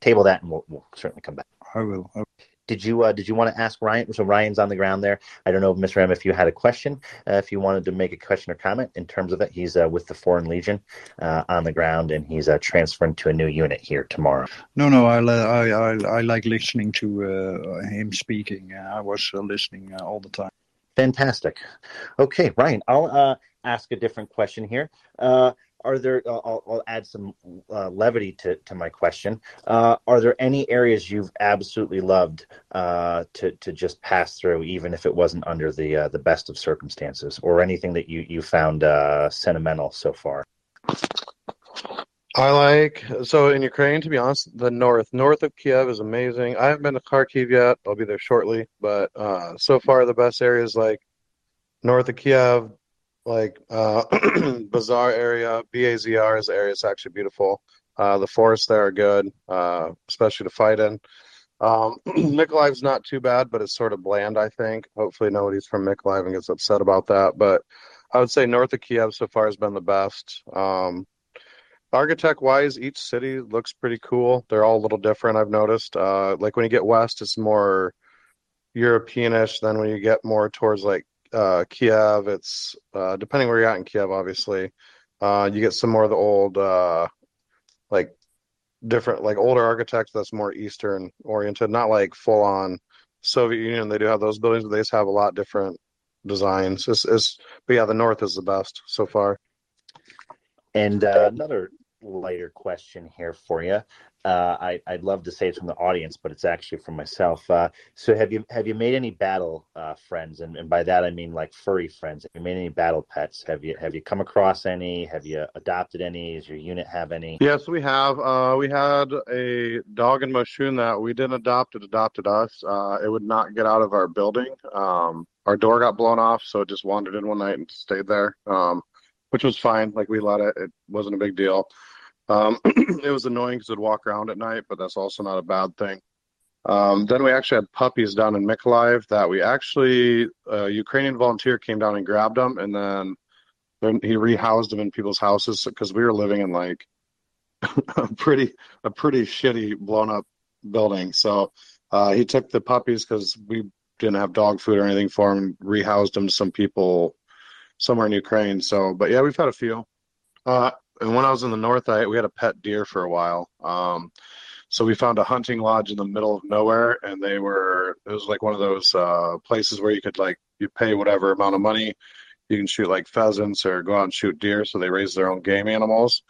table that, and we'll, we'll certainly come back. I will. I will. Did you uh, did you want to ask Ryan? So Ryan's on the ground there. I don't know, Mr. M, if you had a question, uh, if you wanted to make a question or comment in terms of it. He's uh, with the Foreign Legion uh, on the ground, and he's uh, transferring to a new unit here tomorrow. No, no, I I I, I like listening to uh, him speaking. I was listening all the time. Fantastic. Okay, Ryan, I'll ask a different question here are there I'll, I'll add some uh, levity to, to my question. Uh, are there any areas you've absolutely loved uh, to, to just pass through even if it wasn't under the uh, the best of circumstances or anything that you, you found uh, sentimental so far? I like so in Ukraine to be honest the north north of Kiev is amazing. I haven't been to Kharkiv yet. I'll be there shortly but uh, so far the best areas like north of Kiev like uh, Bazaar area, BAZR's area It's actually beautiful. Uh, the forests there are good, uh, especially to fight in. Um, Mykolaiv's not too bad, but it's sort of bland, I think. Hopefully, nobody's from Mykolaiv and gets upset about that. But I would say north of Kiev so far has been the best. Um, architect wise, each city looks pretty cool. They're all a little different, I've noticed. Uh, like when you get west, it's more Europeanish. Then when you get more towards like uh, Kiev. It's uh, depending where you're at in Kiev, obviously. Uh, you get some more of the old, uh, like different, like older architects that's more Eastern oriented, not like full on Soviet Union. They do have those buildings, but they just have a lot different designs. It's, it's but yeah, the North is the best so far. And uh, another lighter question here for you uh, I, would love to say it's from the audience, but it's actually from myself. Uh, so, have you have you made any battle uh, friends, and, and by that I mean like furry friends? Have you made any battle pets? Have you have you come across any? Have you adopted any? Does your unit have any? Yes, we have. Uh, we had a dog in Moshun that we didn't adopt; it adopted us. Uh, it would not get out of our building. Um, our door got blown off, so it just wandered in one night and stayed there, um, which was fine. Like we let it; it wasn't a big deal. Um, it was annoying because it'd walk around at night, but that's also not a bad thing. Um, then we actually had puppies down in Mykolaiv that we actually, a Ukrainian volunteer came down and grabbed them, and then, then he rehoused them in people's houses because we were living in like a pretty a pretty shitty blown up building. So uh, he took the puppies because we didn't have dog food or anything for them, rehoused them to some people somewhere in Ukraine. So, but yeah, we've had a few. Uh, and when I was in the north, I we had a pet deer for a while. Um, so we found a hunting lodge in the middle of nowhere, and they were it was like one of those uh, places where you could like you pay whatever amount of money, you can shoot like pheasants or go out and shoot deer. So they raise their own game animals.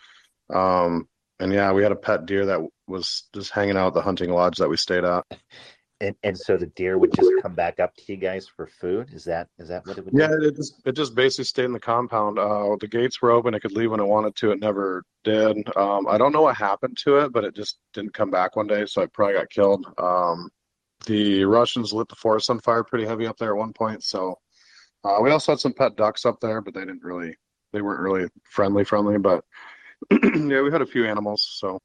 Um, and yeah, we had a pet deer that was just hanging out at the hunting lodge that we stayed at. And, and so the deer would just come back up to you guys for food. Is that is that what it would? Yeah, do? it just it just basically stayed in the compound. Uh, the gates were open; it could leave when it wanted to. It never did. Um, I don't know what happened to it, but it just didn't come back one day, so it probably got killed. Um, the Russians lit the forest on fire pretty heavy up there at one point. So uh, we also had some pet ducks up there, but they didn't really they weren't really friendly friendly. But yeah, we had a few animals. So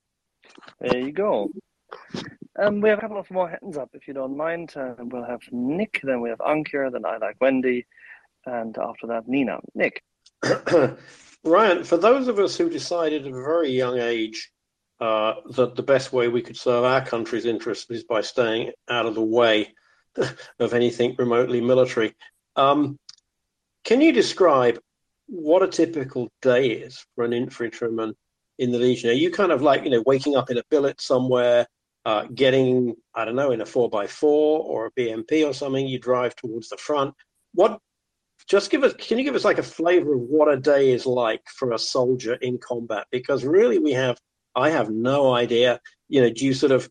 there you go. Um, we have a couple of more hands up, if you don't mind. Uh, we'll have Nick, then we have Ankir, then I like Wendy, and after that, Nina. Nick. Ryan, for those of us who decided at a very young age uh, that the best way we could serve our country's interests is by staying out of the way of anything remotely military, um, can you describe what a typical day is for an infantryman in the Legion? Are you kind of like, you know, waking up in a billet somewhere? Uh, getting, I don't know, in a 4x4 or a BMP or something, you drive towards the front. What, just give us, can you give us like a flavor of what a day is like for a soldier in combat? Because really, we have, I have no idea. You know, do you sort of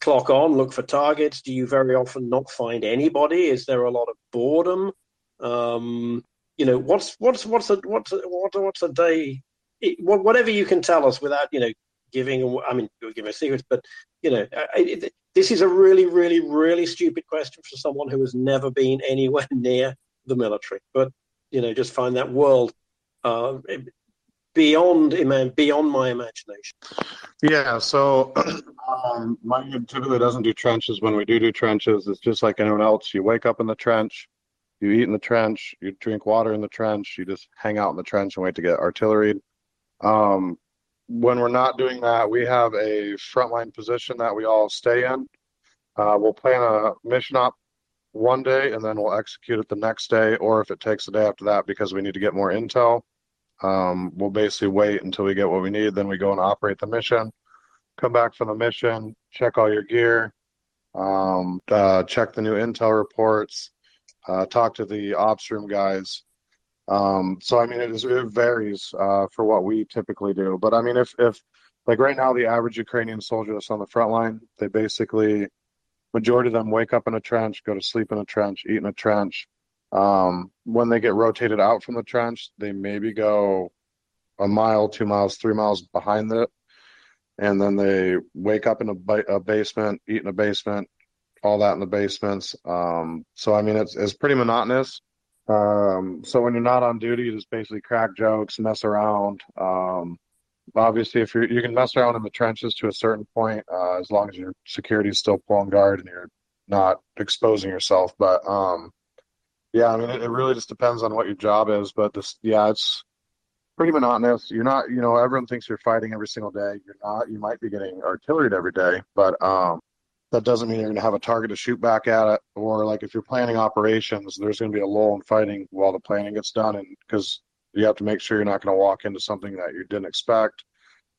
clock on, look for targets? Do you very often not find anybody? Is there a lot of boredom? Um, you know, what's what's what's a what's a, what's a day? Whatever you can tell us without you know giving. I mean, you're giving secrets, but you know, it, this is a really, really, really stupid question for someone who has never been anywhere near the military. But you know, just find that world uh, beyond beyond my imagination. Yeah, so um, my typically doesn't do trenches. When we do do trenches, it's just like anyone else. You wake up in the trench, you eat in the trench, you drink water in the trench, you just hang out in the trench and wait to get artillery. Um, when we're not doing that, we have a frontline position that we all stay in. Uh, we'll plan a mission op one day and then we'll execute it the next day, or if it takes a day after that because we need to get more intel, um, we'll basically wait until we get what we need. Then we go and operate the mission, come back from the mission, check all your gear, um, uh, check the new intel reports, uh, talk to the ops room guys. Um, so I mean, it, is, it varies uh, for what we typically do. But I mean, if if like right now, the average Ukrainian soldier that's on the front line, they basically majority of them wake up in a trench, go to sleep in a trench, eat in a trench. Um, when they get rotated out from the trench, they maybe go a mile, two miles, three miles behind it, and then they wake up in a, a basement, eat in a basement, all that in the basements. Um, so I mean, it's it's pretty monotonous. Um, so when you're not on duty, you just basically crack jokes, mess around. Um, obviously, if you're you can mess around in the trenches to a certain point, uh, as long as your security is still pulling guard and you're not exposing yourself. But um, yeah, I mean, it, it really just depends on what your job is. But this, yeah, it's pretty monotonous. You're not, you know, everyone thinks you're fighting every single day. You're not. You might be getting artillery every day, but um, that doesn't mean you're going to have a target to shoot back at it. Or like if you're planning operations, there's going to be a lull in fighting while the planning gets done, and because you have to make sure you're not going to walk into something that you didn't expect.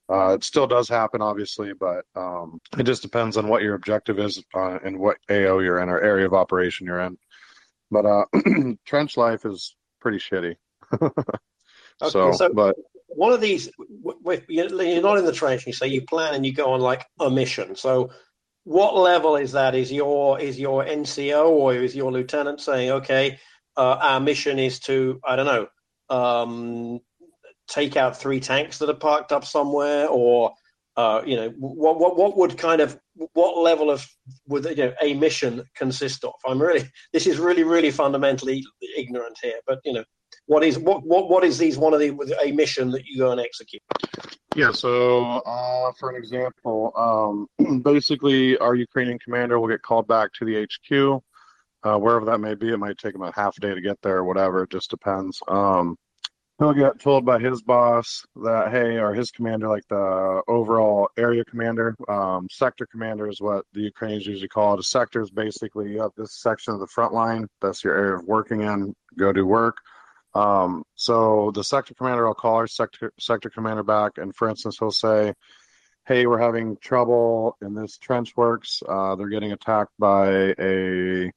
Uh, it still does happen, obviously, but um, it just depends on what your objective is uh, and what AO you're in or area of operation you're in. But uh, trench life is pretty shitty. Okay, so, so- but one of these w- w- you're you're not in the trench you say you plan and you go on like a mission so what level is that is your is your nco or is your lieutenant saying okay uh, our mission is to i don't know um, take out three tanks that are parked up somewhere or uh, you know what, what what would kind of what level of would you know a mission consist of i'm really this is really really fundamentally ignorant here but you know what is what what what is these one of the a mission that you go and execute? Yeah, so uh, for an example, um, basically our Ukrainian commander will get called back to the HQ, uh, wherever that may be. It might take him a half day to get there or whatever. It just depends. Um, he'll get told by his boss that, hey, or his commander, like the overall area commander, um, sector commander is what the Ukrainians usually call it. A sector is basically you have this section of the front line. That's your area of working in. Go do work. Um, so the sector commander I'll call our sector sector commander back, and for instance, he'll say, "Hey, we're having trouble in this trench works. Uh, they're getting attacked by a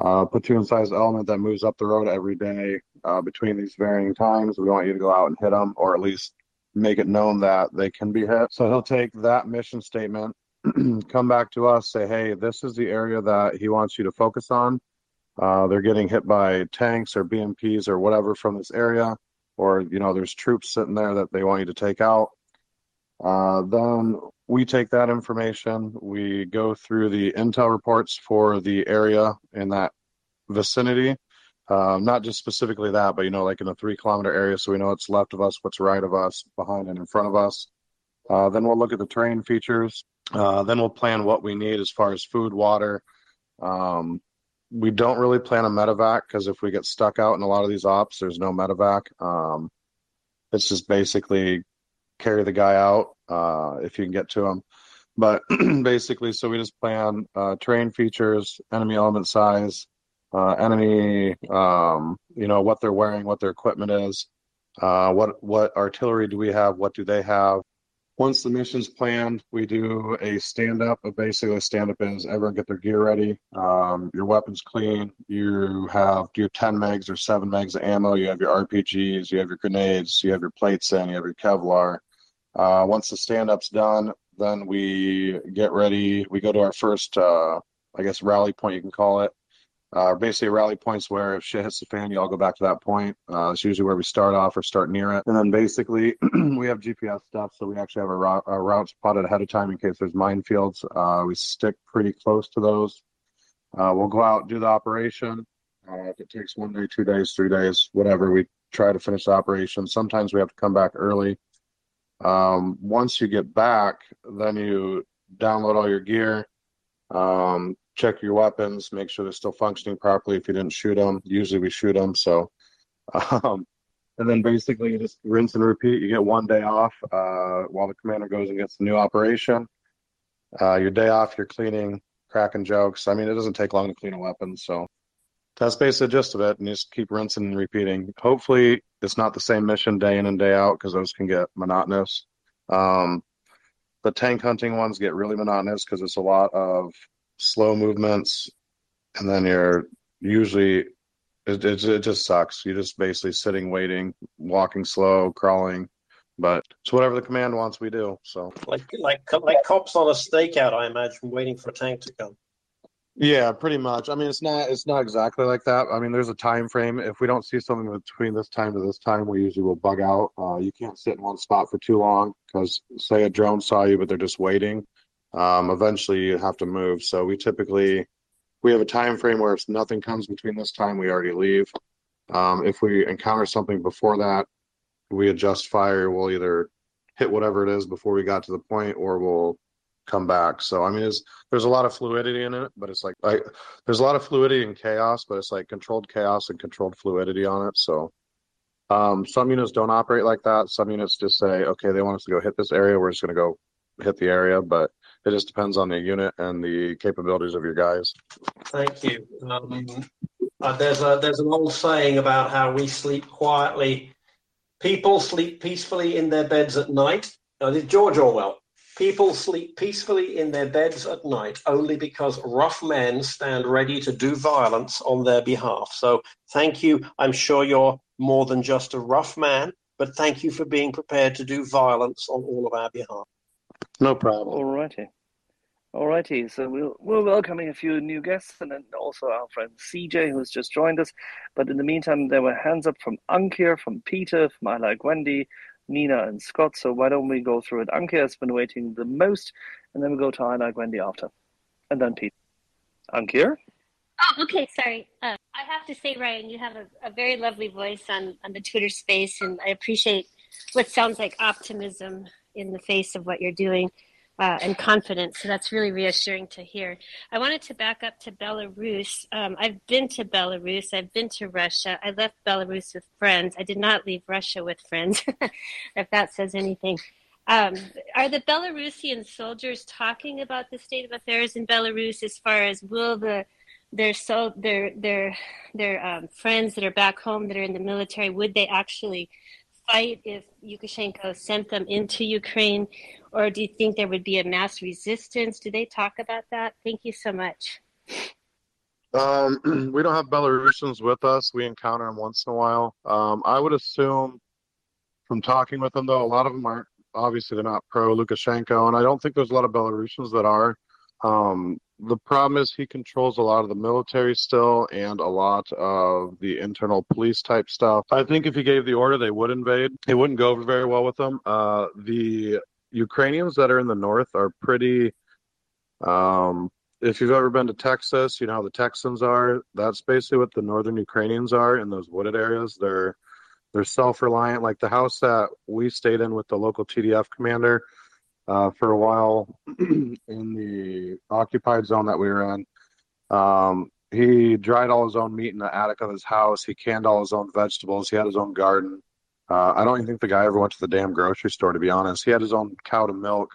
uh, platoon-sized element that moves up the road every day uh, between these varying times. We want you to go out and hit them, or at least make it known that they can be hit." So he'll take that mission statement, come back to us, say, "Hey, this is the area that he wants you to focus on." Uh, they're getting hit by tanks or BMPs or whatever from this area, or you know, there's troops sitting there that they want you to take out. Uh, then we take that information, we go through the intel reports for the area in that vicinity. Um, not just specifically that, but you know, like in a three kilometer area, so we know what's left of us, what's right of us, behind and in front of us. Uh, then we'll look at the terrain features. Uh, then we'll plan what we need as far as food, water, um, we don't really plan a medevac because if we get stuck out in a lot of these ops, there's no medevac. Um, it's just basically carry the guy out uh, if you can get to him. But basically, so we just plan uh, terrain features, enemy element size, uh, enemy, um, you know, what they're wearing, what their equipment is, uh, what what artillery do we have, what do they have, once the mission's planned, we do a stand up. Basically, stand up is everyone get their gear ready, um, your weapons clean. You have your 10 megs or 7 megs of ammo. You have your RPGs, you have your grenades, you have your plates in, you have your Kevlar. Uh, once the stand up's done, then we get ready. We go to our first, uh, I guess, rally point, you can call it uh, basically rally points where if shit hits the fan, you all go back to that point. Uh, it's usually where we start off or start near it. And then basically, we have GPS stuff, so we actually have a route, a route spotted ahead of time in case there's minefields. Uh, we stick pretty close to those. Uh, we'll go out, do the operation. Uh, if it takes one day, two days, three days, whatever, we try to finish the operation. Sometimes we have to come back early. Um, once you get back, then you download all your gear. Um, check your weapons, make sure they're still functioning properly. If you didn't shoot them, usually we shoot them. So, um, and then basically you just rinse and repeat. You get one day off uh, while the commander goes and gets the new operation. Uh, your day off, you're cleaning, cracking jokes. I mean, it doesn't take long to clean a weapon, so that's basically the gist of it. And just keep rinsing and repeating. Hopefully, it's not the same mission day in and day out because those can get monotonous. Um, the tank hunting ones get really monotonous because it's a lot of slow movements, and then you're usually it, it, it just sucks. You're just basically sitting, waiting, walking slow, crawling. But it's whatever the command wants, we do. So Like like like cops on a stakeout, I imagine, waiting for a tank to come. yeah, pretty much. I mean, it's not it's not exactly like that. I mean, there's a time frame. If we don't see something between this time to this time, we usually will bug out. Uh, you can't sit in one spot for too long because say a drone saw you, but they're just waiting. Um, eventually, you have to move. So we typically we have a time frame where if nothing comes between this time, we already leave. Um, if we encounter something before that, we adjust fire. We'll either hit whatever it is before we got to the point, or we'll come back. So I mean, there's a lot of fluidity in it, but it's like I, there's a lot of fluidity and chaos, but it's like controlled chaos and controlled fluidity on it. So um, some units don't operate like that. Some units just say, okay, they want us to go hit this area. We're just going to go hit the area, but it just depends on the unit and the capabilities of your guys. Thank you. Um, uh, there's a there's an old saying about how we sleep quietly. People sleep peacefully in their beds at night. Uh, this is George Orwell. People sleep peacefully in their beds at night only because rough men stand ready to do violence on their behalf. So thank you. I'm sure you're more than just a rough man, but thank you for being prepared to do violence on all of our behalf. No problem. Alrighty. Alrighty, so we'll, we're welcoming a few new guests and then also our friend CJ who's just joined us. But in the meantime, there were hands up from Ankir, from Peter, from I Like Wendy, Nina, and Scott. So why don't we go through it? Ankir has been waiting the most, and then we go to I Like Wendy after. And then Peter. Ankir? Oh, okay. Sorry. Uh, I have to say, Ryan, you have a, a very lovely voice on, on the Twitter space, and I appreciate what sounds like optimism in the face of what you're doing uh, and confidence. So that's really reassuring to hear. I wanted to back up to Belarus. Um, I've been to Belarus. I've been to Russia. I left Belarus with friends. I did not leave Russia with friends, if that says anything. Um, are the Belarusian soldiers talking about the state of affairs in Belarus as far as will the their so their their their um, friends that are back home that are in the military would they actually fight if Lukashenko sent them into Ukraine, or do you think there would be a mass resistance? Do they talk about that? Thank you so much. Um, we don't have Belarusians with us. We encounter them once in a while. Um, I would assume from talking with them, though, a lot of them aren't. Obviously, they're not pro Lukashenko, and I don't think there's a lot of Belarusians that are. Um, the problem is he controls a lot of the military still and a lot of the internal police type stuff. I think if he gave the order, they would invade. It wouldn't go over very well with them. Uh, the Ukrainians that are in the north are pretty. Um, if you've ever been to Texas, you know how the Texans are. That's basically what the northern Ukrainians are in those wooded areas. They're they're self-reliant. Like the house that we stayed in with the local TDF commander uh, for a while in the occupied zone that we were in. Um, he dried all his own meat in the attic of his house. He canned all his own vegetables. He had his own garden. Uh, I don't even think the guy ever went to the damn grocery store, to be honest. He had his own cow to milk.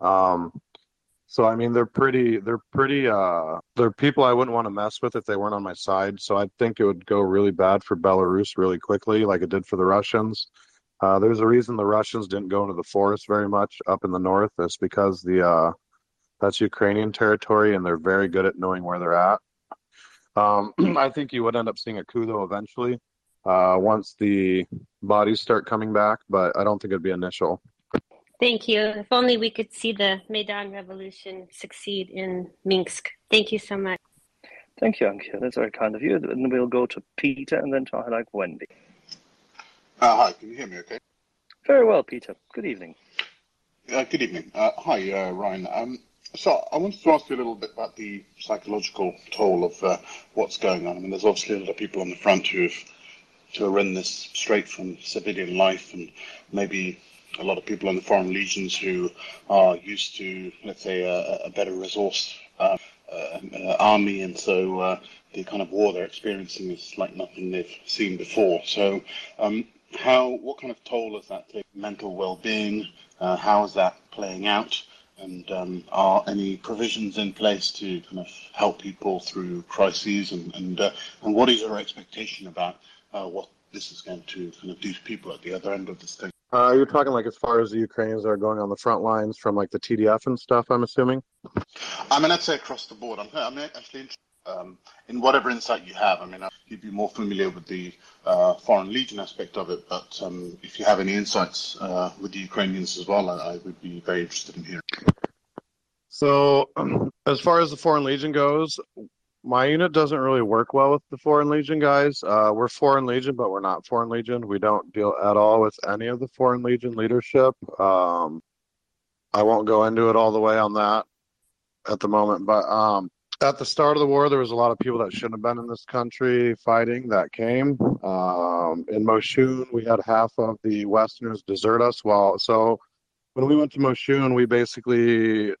Um, so I mean, they're pretty. They're pretty. Uh, they're people I wouldn't want to mess with if they weren't on my side. So I think it would go really bad for Belarus really quickly, like it did for the Russians. Uh, there's a reason the Russians didn't go into the forest very much up in the north. It's because the uh, that's Ukrainian territory, and they're very good at knowing where they're at. Um, I think you would end up seeing a coup though eventually, uh, once the bodies start coming back, but I don't think it'd be initial. Thank you. If only we could see the Maidan Revolution succeed in Minsk. Thank you so much. Thank you, Ankir. That's very kind of you. And we'll go to Peter and then to Like Wendy. Uh, hi, can you hear me okay? Very well, Peter. Good evening. Uh, good evening. Uh, hi, uh, Ryan. Um, so I wanted to ask you a little bit about the psychological toll of uh, what's going on. I mean, there's obviously a lot of people on the front who've who are in this straight from civilian life, and maybe a lot of people in the foreign legions who are used to, let's say, a, a better resource uh, uh, army, and so uh, the kind of war they're experiencing is like nothing they've seen before. So, um, how what kind of toll is that taking? Mental well-being. Uh, how is that playing out? And um, are any provisions in place to kind of help people through crises? And and, uh, and what is your expectation about uh, what this is going to kind of do to people at the other end of this thing? Uh, you're talking like as far as the Ukrainians are going on the front lines from like the TDF and stuff. I'm assuming. I mean, I'd say across the board. I'm, I'm actually interested um, in whatever insight you have. I mean, you'd be more familiar with the uh, Foreign Legion aspect of it, but um, if you have any insights uh, with the Ukrainians as well, I, I, would be very interested in hearing. So, um, as far as the Foreign Legion goes, my unit doesn't really work well with the Foreign Legion guys. Uh, we're Foreign Legion, but we're not Foreign Legion. We don't deal at all with any of the Foreign Legion leadership. Um, I won't go into it all the way on that at the moment, but um, at the start of the war, there was a lot of people that shouldn't have been in this country fighting that came. Um, in Moshun, we had half of the Westerners desert us. While so, when we went to Moshun, we basically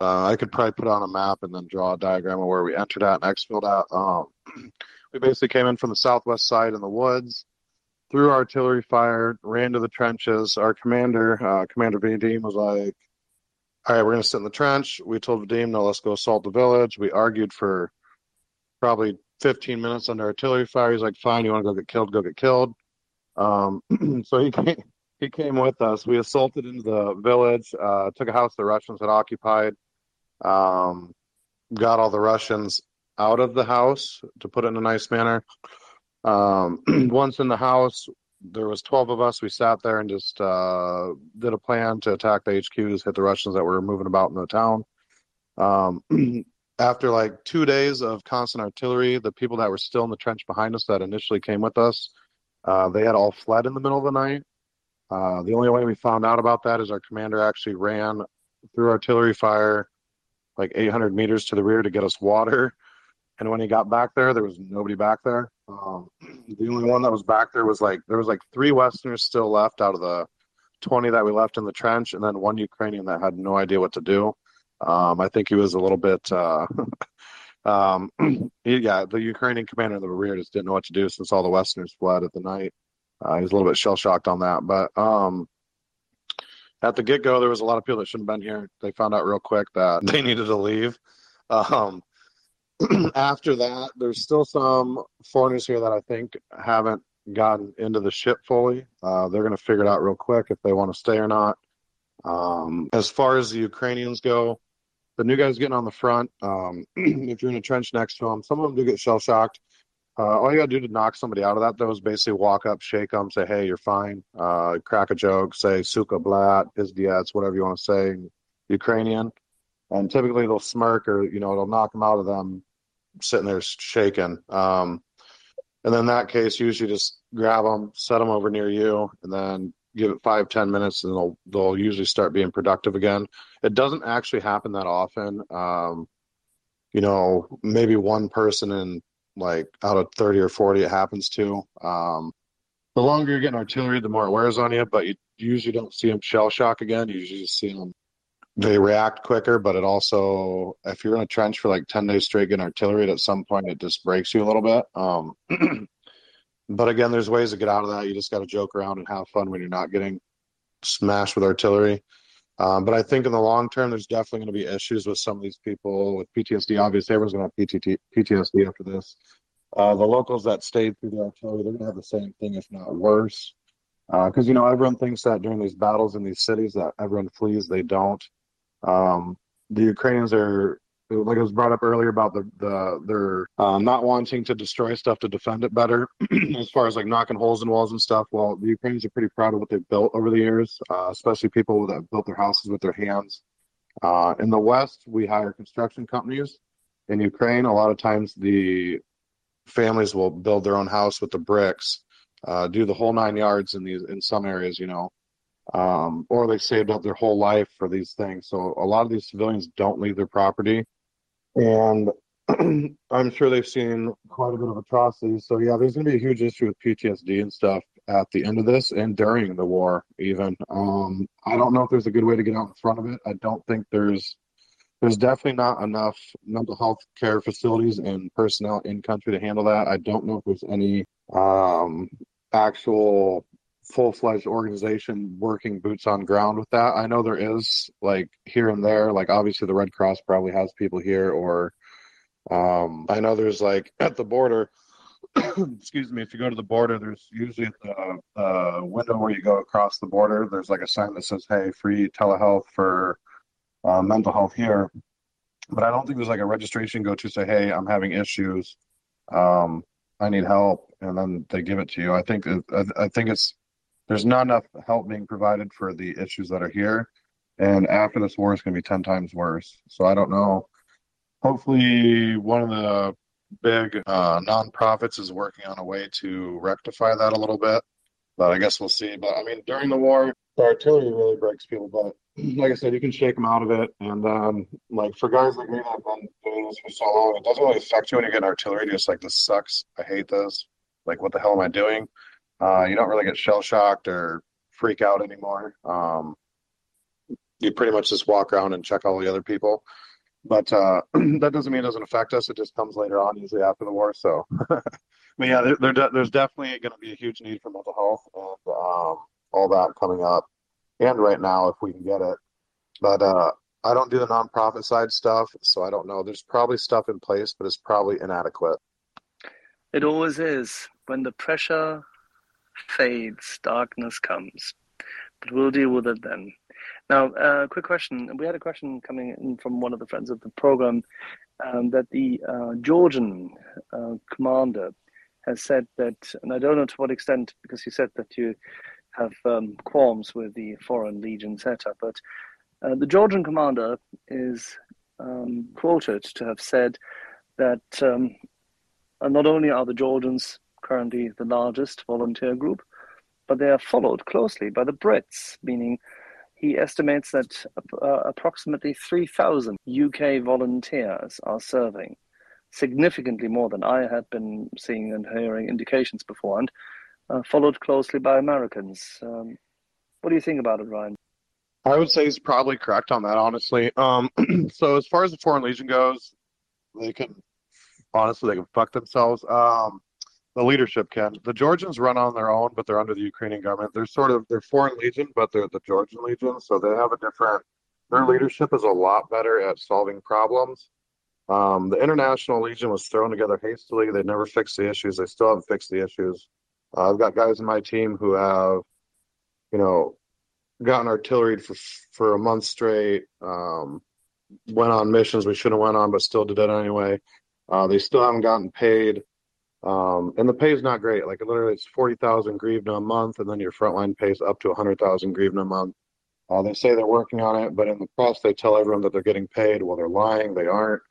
uh, I could probably put on a map and then draw a diagram of where we entered at and exfilled at. Um, we basically came in from the southwest side in the woods, through artillery fire, ran to the trenches. Our commander, uh, Commander Vadim, was like, "All right, we're going to sit in the trench." We told Vadim, "No, let's go assault the village." We argued for probably 15 minutes under artillery fire. He's like, "Fine, you want to go get killed? Go get killed." Um, so he came. He came with us. We assaulted into the village, uh, took a house the Russians had occupied, um, got all the Russians out of the house to put it in a nice manner. Um, once in the house, there was 12 of us. We sat there and just uh, did a plan to attack the HQs, hit the Russians that were moving about in the town. Um, after like two days of constant artillery, the people that were still in the trench behind us that initially came with us, uh, they had all fled in the middle of the night. Uh, the only way we found out about that is our commander actually ran through artillery fire like 800 meters to the rear to get us water. And when he got back there, there was nobody back there. Um, the only one that was back there was like there was like three Westerners still left out of the 20 that we left in the trench, and then one Ukrainian that had no idea what to do. Um, I think he was a little bit. Uh, um, yeah, the Ukrainian commander in the rear just didn't know what to do since all the Westerners fled at the night. Uh, he was a little bit shell shocked on that, but um, at the get go, there was a lot of people that shouldn't have been here. They found out real quick that they needed to leave. Um, after that, there's still some foreigners here that I think haven't gotten into the ship fully. Uh, they're going to figure it out real quick if they want to stay or not. Um, as far as the Ukrainians go, the new guys getting on the front. Um, if you're in a trench next to them, some of them do get shell shocked. Uh, all you gotta do to knock somebody out of that though is basically walk up, shake them, say, "Hey, you're fine." Uh, crack a joke, say "Suka blat," "Pizdiets," whatever you want to say, Ukrainian, and typically they'll smirk or you know it'll knock them out of them sitting there shaking. Um, and then that case, usually just grab them, set them over near you, and then give it five ten minutes, and they'll they'll usually start being productive again. It doesn't actually happen that often. Um, you know, maybe one person in like out of 30 or 40 it happens to. Um, the longer you're getting artillery, the more it wears on you, but you usually don't see them shell shock again. You usually just see them, they react quicker, but it also, if you're in a trench for like 10 days straight getting artillery, at some point it just breaks you a little bit. Um, but again, there's ways to get out of that. You just got to joke around and have fun when you're not getting smashed with artillery. Um, but I think in the long term, there's definitely going to be issues with some of these people with PTSD. Obviously, everyone's going to have PTSD after this. Uh, the locals that stayed through the artillery, they're going to have the same thing, if not worse. Because, uh, you know, everyone thinks that during these battles in these cities that everyone flees. They don't. Um, the Ukrainians are like it was brought up earlier about the the their uh, not wanting to destroy stuff to defend it better, as far as like knocking holes in walls and stuff. Well, the Ukrainians are pretty proud of what they've built over the years, uh, especially people that built their houses with their hands. Uh, in the West, we hire construction companies. In Ukraine, a lot of times the families will build their own house with the bricks, uh, do the whole nine yards in these in some areas, you know. Um, or they saved up their whole life for these things. So a lot of these civilians don't leave their property and I'm sure they've seen quite a bit of atrocities. So yeah, there's going to be a huge issue with PTSD and stuff at the end of this and during the war. Even um, I don't know if there's a good way to get out in front of it. I don't think there's there's definitely not enough mental health care facilities and personnel in country to handle that. I don't know if there's any um, actual full fledged organization working boots on ground with that. I know there is like here and there, like obviously the Red Cross probably has people here, or um, I know there's like at the border. excuse me. If you go to the border, there's usually at the uh, window where you go across the border. There's like a sign that says, "Hey, free telehealth for uh, mental health here." But I don't think there's like a registration go to say, "Hey, I'm having issues. Um, I need help," and then they give it to you. I think I, I think it's there's not enough help being provided for the issues that are here, and after this war, it's going to be ten times worse. So I don't know. Hopefully, one of the big uh, nonprofits is working on a way to rectify that a little bit. But I guess we'll see. But I mean, during the war, the artillery really breaks people. But like I said, you can shake them out of it. And um, like for guys like me that have been doing this for so long, it doesn't really affect you when you get artillery. Just like this sucks. I hate this. Like what the hell am I doing? Uh, you don't really get shell shocked or freak out anymore. Um, you pretty much just walk around and check all the other people. But uh, that doesn't mean it doesn't affect us. It just comes later on, usually after the war. So, but yeah, there, there there's definitely going to be a huge need for mental health and um, all that coming up, and right now if we can get it. But uh, I don't do the nonprofit side stuff, so I don't know. There's probably stuff in place, but it's probably inadequate. It always is. When the pressure fades, darkness comes. But we'll deal with it then. Now, uh, quick question. We had a question coming in from one of the friends of the program um, that the uh, Georgian uh, commander has said that, and I don't know to what extent, because he said that you have um, qualms with the Foreign Legion setup, but uh, the Georgian commander is um, quoted to have said that um, not only are the Georgians currently the largest volunteer group, but they are followed closely by the Brits, meaning he estimates that uh, approximately 3,000 UK volunteers are serving, significantly more than I had been seeing and hearing indications beforehand, uh, followed closely by Americans. Um, what do you think about it, Ryan? I would say he's probably correct on that, honestly. Um, so as far as the Foreign Legion goes, they can honestly they can fuck themselves. Um, the leadership can. The Georgians run on their own, but they're under the Ukrainian government. They're sort of they're foreign legion, but they're the Georgian legion, so they have a different. Their leadership is a lot better at solving problems. Um, the International Legion was thrown together hastily. They never fixed the issues. They still haven't fixed the issues. Uh, I've got guys in my team who have, you know, gotten artillery for for a month straight. Um, went on missions we shouldn't have went on, but still did it anyway. Uh, they still haven't gotten paid. Um, and the pay is not great. Like literally, it's forty thousand hryvnia a month, and then your frontline pays up to hundred thousand hryvnia a month. Uh, they say they're working on it, but in the press they tell everyone that they're getting paid. Well, they're lying. They aren't.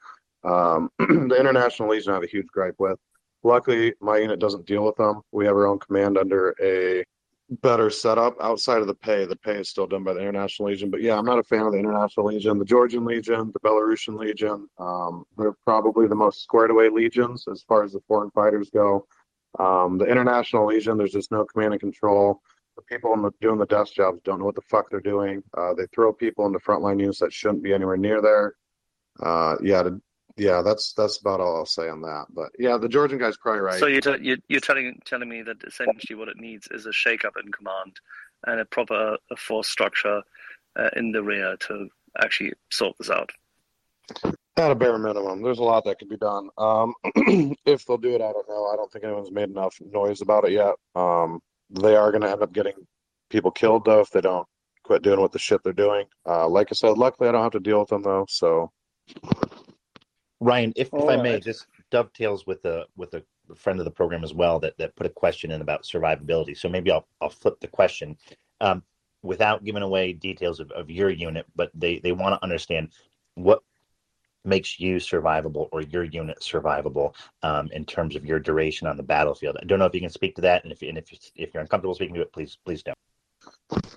Um, the International Legion I have a huge gripe with. Luckily, my unit doesn't deal with them. We have our own command under a better setup outside of the pay. The pay is still done by the International Legion. But yeah, I'm not a fan of the International Legion. The Georgian Legion, the Belarusian Legion, um, they're probably the most squared away legions as far as the foreign fighters go. Um, the International Legion, there's just no command and control. The people in the, doing the desk jobs don't know what the fuck they're doing. Uh, they throw people into frontline units that shouldn't be anywhere near there. Uh, yeah, to, yeah, that's that's about all I'll say on that. But yeah, the Georgian guy's probably right. So you're t- you're, you're telling telling me that essentially what it needs is a shake-up in command and a proper a force structure uh, in the rear to actually sort this out. At a bare minimum, there's a lot that could be done. Um, if they'll do it, I don't know. I don't think anyone's made enough noise about it yet. Um, they are going to end up getting people killed though if they don't quit doing what the shit they're doing. Uh, like I said, luckily I don't have to deal with them though, so Ryan, if, if I may, this dovetails with a with a friend of the program as well that, that put a question in about survivability. So maybe I'll I'll flip the question um, without giving away details of, of your unit, but they, they want to understand what makes you survivable or your unit survivable um, in terms of your duration on the battlefield. I don't know if you can speak to that, and if and if if you're uncomfortable speaking to it, please please don't.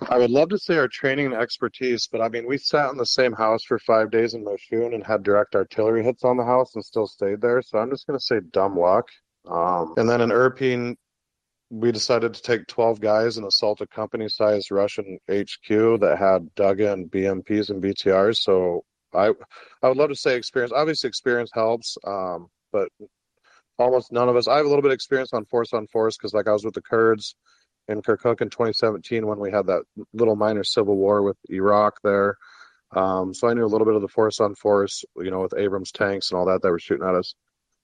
I would love to say our training and expertise, but I mean, we sat in the same house for five days in Moshun and had direct artillery hits on the house and still stayed there. So I'm just going to say dumb luck. Um, and then in Irpin, we decided to take 12 guys and assault a company sized Russian HQ that had Duga and BMPs and BTRs. So I, I would love to say experience. Obviously, experience helps, um, but almost none of us. I have a little bit of experience on force on force because, like, I was with the Kurds in Kirkuk in 2017 when we had that little minor civil war with Iraq there. Um, so I knew a little bit of the force on force, you know, with Abrams tanks and all that that were shooting at us.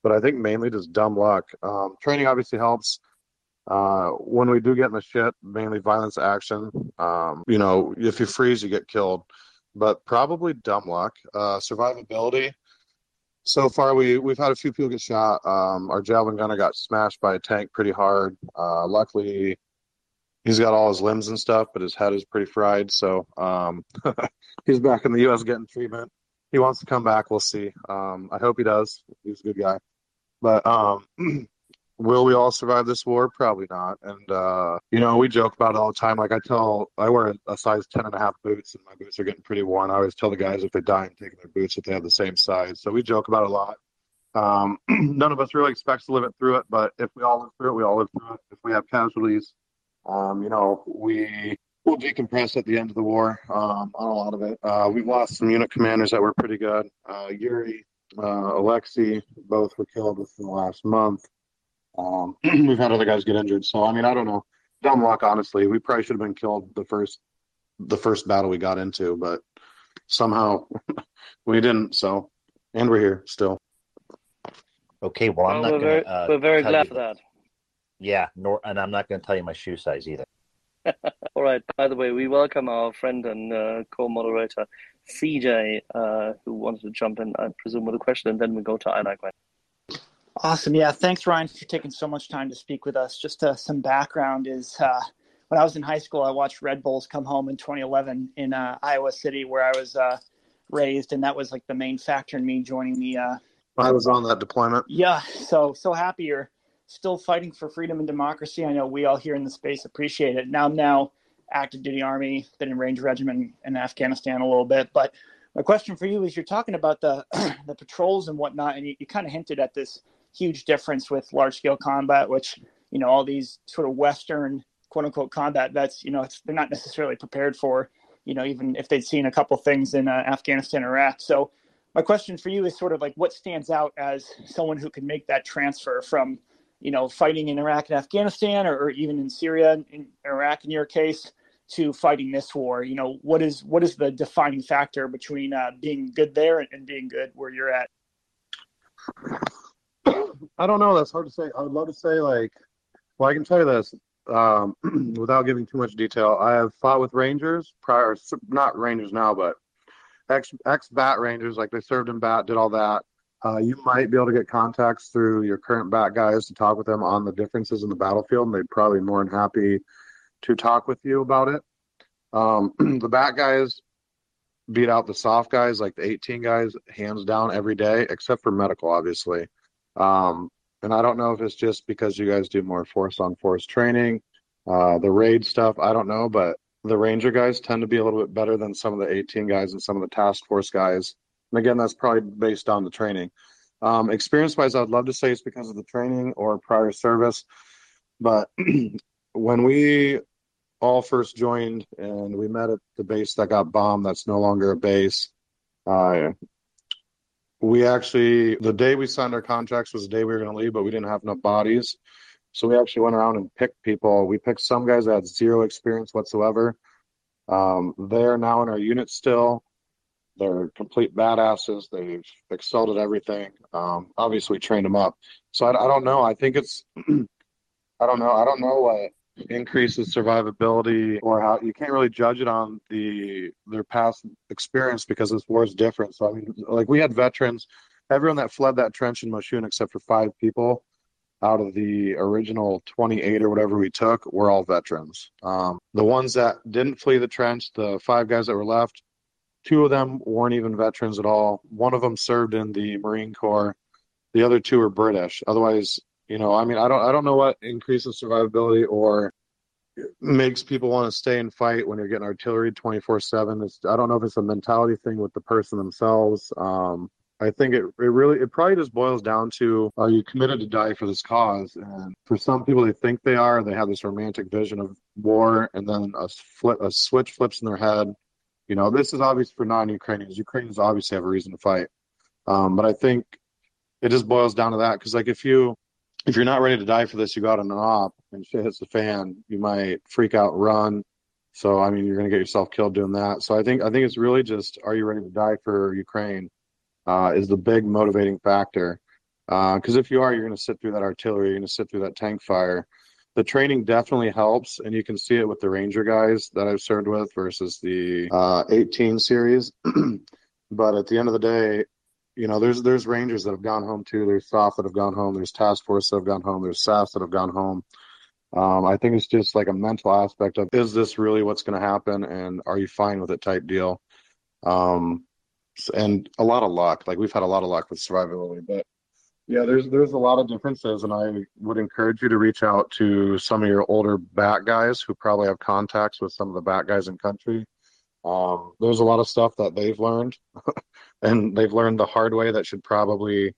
But I think mainly just dumb luck. Um, training obviously helps. Uh, when we do get in the shit, mainly violence action. Um, you know, if you freeze, you get killed. But probably dumb luck. Uh, survivability. So far, we we've had a few people get shot. Um, our javelin gunner got smashed by a tank pretty hard. Uh, luckily, he's got all his limbs and stuff, but his head is pretty fried. So um, he's back in the U.S. getting treatment. He wants to come back. We'll see. Um, I hope he does. He's a good guy. But um, will we all survive this war? Probably not. And uh, you know, we joke about it all the time. Like I tell, I wear a size 10 and a half boots, and my boots are getting pretty worn. I always tell the guys if they die, I'm taking their boots if they have the same size. So we joke about it a lot. Um, none of us really expects to live it through it, but if we all live through it, we all live through it. If we have casualties, um, you know, we will decompress at the end of the war um, on a lot of it. Uh, we've lost some unit commanders that were pretty good. Uh, Yuri, uh, Alexei, both were killed within the last month. Um, we've had other guys get injured, so I mean, I don't know. Dumb luck, honestly. We probably should have been killed the first the first battle we got into, but somehow we didn't. So, and we're here still. Okay, well, I'm Well, not we're going very, to. Uh, we're very glad you- for that. Yeah, nor, and I'm not going to tell you my shoe size either. All right. By the way, we welcome our friend and uh, co-moderator CJ, uh, who wanted to jump in, I presume, with a question, and then we go to I like When. Awesome. Yeah. Thanks, Ryan, for taking so much time to speak with us. Just uh, some background is uh, when I was in high school, I watched Red Bulls come home in 2011 in uh, Iowa City, where I was uh, raised, and that was like the main factor in me joining the. Uh, I was on that deployment. yeah. So so happy you're still fighting for freedom and democracy. I know we all here in the space appreciate it. Now I'm now active duty army, been in Ranger Regiment in Afghanistan a little bit, but my question for you is you're talking about the the patrols and whatnot, and you, you kind of hinted at this huge difference with large scale combat, which you know all these sort of Western quote unquote combat vets, you know, they're not necessarily prepared for, you know, even if they'd seen a couple things in uh, Afghanistan, Iraq. So my question for you is sort of like what stands out as someone who can make that transfer from, you know, fighting in Iraq and Afghanistan, or, or even in Syria, in Iraq, in your case, to fighting this war. You know, what is what is the defining factor between uh, being good there and, and being good where you're at? I don't know. That's hard to say. I would love to say like, well, I can tell you this um, without giving too much detail. I have fought with Rangers prior, not Rangers now, but ex ex Bat Rangers. Like they served in Bat, did all that. Uh, you might be able to get contacts through your current Bat guys to talk with them on the differences in the battlefield, and they'd probably be more than happy to talk with you about it. Um, the Bat guys beat out the soft guys, like the 18 guys, hands down every day, except for medical, obviously. Um, and I don't know if it's just because you guys do more force on force training, uh, the raid stuff. I don't know, but the Ranger guys tend to be a little bit better than some of the 18 guys and some of the task force guys. And again, that's probably based on the training. Um, experience wise, I'd love to say it's because of the training or prior service. But when we all first joined and we met at the base that got bombed, that's no longer a base. Uh, we actually the day we signed our contracts was the day we were going to leave but we didn't have enough bodies so we actually went around and picked people we picked some guys that had zero experience whatsoever um, they're now in our unit still they're complete badasses. They've excelled at everything. Um, obviously trained them up. So I, I don't know. I think it's i don't know. I don't know what increases survivability or how you can't really judge it on the their past experience because this war is different. So I mean, like we had veterans, everyone that fled that trench in Moshun except for five people out of the original 28 or whatever we took were all veterans. Um, the ones that didn't flee the trench, the five guys that were left, two of them weren't even veterans at all. One of them served in the Marine Corps. The other two are British. Otherwise, you know, I mean, I don't, I don't know what increases survivability or makes people want to stay and fight when you're getting artillery 24 seven. I don't know if it's a mentality thing with the person themselves. Um, I think it, it really, it probably just boils down to, are you committed to die for this cause? And for some people, they think they are, they have this romantic vision of war and then a flip, a switch flips in their head. You know, this is obvious for non-Ukrainians. Ukrainians obviously have a reason to fight. Um, but I think it just boils down to that. Cause like if you, if you're not ready to die for this, you go out on an op and shit hits the fan, you might freak out, run. So I mean, you're to get yourself killed doing that. So I think I think it's really just, are you ready to die for Ukraine? Uh, is the big motivating factor. Because uh, if you are, you're to sit through that artillery, you're to sit through that tank fire. The training definitely helps, and you can see it with the Ranger guys that I've served with versus the uh, 18 series. but at the end of the day, you know, there's there's Rangers that have gone home too. There's SOF that have gone home. There's Task Force that have gone home. There's SAS that have gone home. Um, I think it's just like a mental aspect of is this really what's going to happen, and are you fine with it type deal. Um, and a lot of luck. Like we've had a lot of luck with survivability, but yeah, there's there's a lot of differences, and I would encourage you to reach out to some of your older bat guys who probably have contacts with some of the bat guys in country. Um, there's a lot of stuff that they've learned and they've learned the hard way that should probably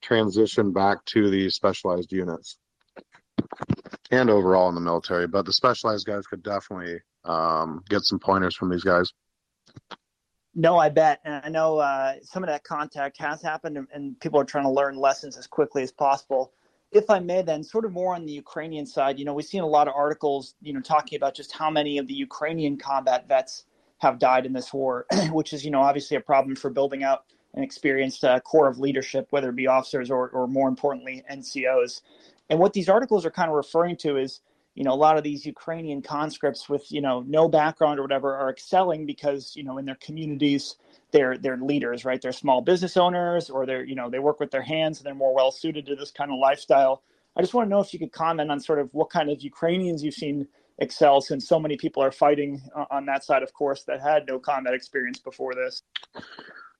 transition back to the specialized units and overall in the military. But the specialized guys could definitely um, get some pointers from these guys. No, I bet. And I know uh, some of that contact has happened, and, and, people are trying to learn lessons as quickly as possible. If I may, then, sort of more on the Ukrainian side, you know, we've seen a lot of articles, you know, talking about just how many of the Ukrainian combat vets have died in this war, which is, you know, obviously a problem for building out an experienced uh, core of leadership, whether it be officers or, or more importantly, NCOs. And what these articles are kind of referring to is, you know, a lot of these Ukrainian conscripts with, you know, no background or whatever are excelling because, you know, in their communities, they're they're leaders, right? They're small business owners or they're, you know, they work with their hands and they're more well suited to this kind of lifestyle. I just want to know if you could comment on sort of what kind of Ukrainians you've seen excel since so many people are fighting on that side, of course, that had no combat experience before this.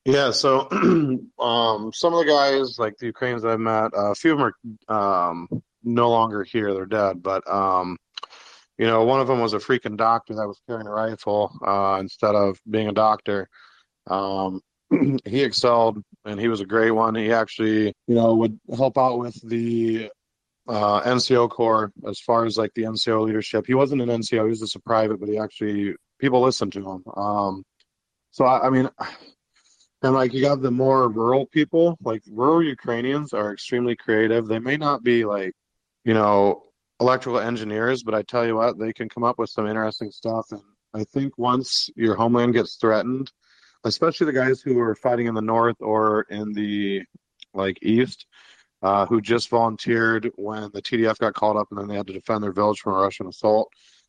Yeah, so um, some of the guys, like the Ukrainians I've met, uh, a few of them are um, no longer here; they're dead. But um, you know, one of them was a freaking doctor that was carrying a rifle uh, instead of being a doctor. Um, he excelled, and he was a great one. He actually, you know, would help out with the uh, NCO Corps as far as like the NCO leadership. He wasn't an NCO; he was just a private, but he actually people listened to him. Um, so I, I mean, and like you got the more rural people, like rural Ukrainians are extremely creative. They may not be like, you know, electrical engineers, but I tell you what, they can come up with some interesting stuff. And I think once your homeland gets threatened, especially the guys who are fighting in the north or in the like east, uh, who just volunteered when the TDF got called up and then they had to defend their village from a Russian assault.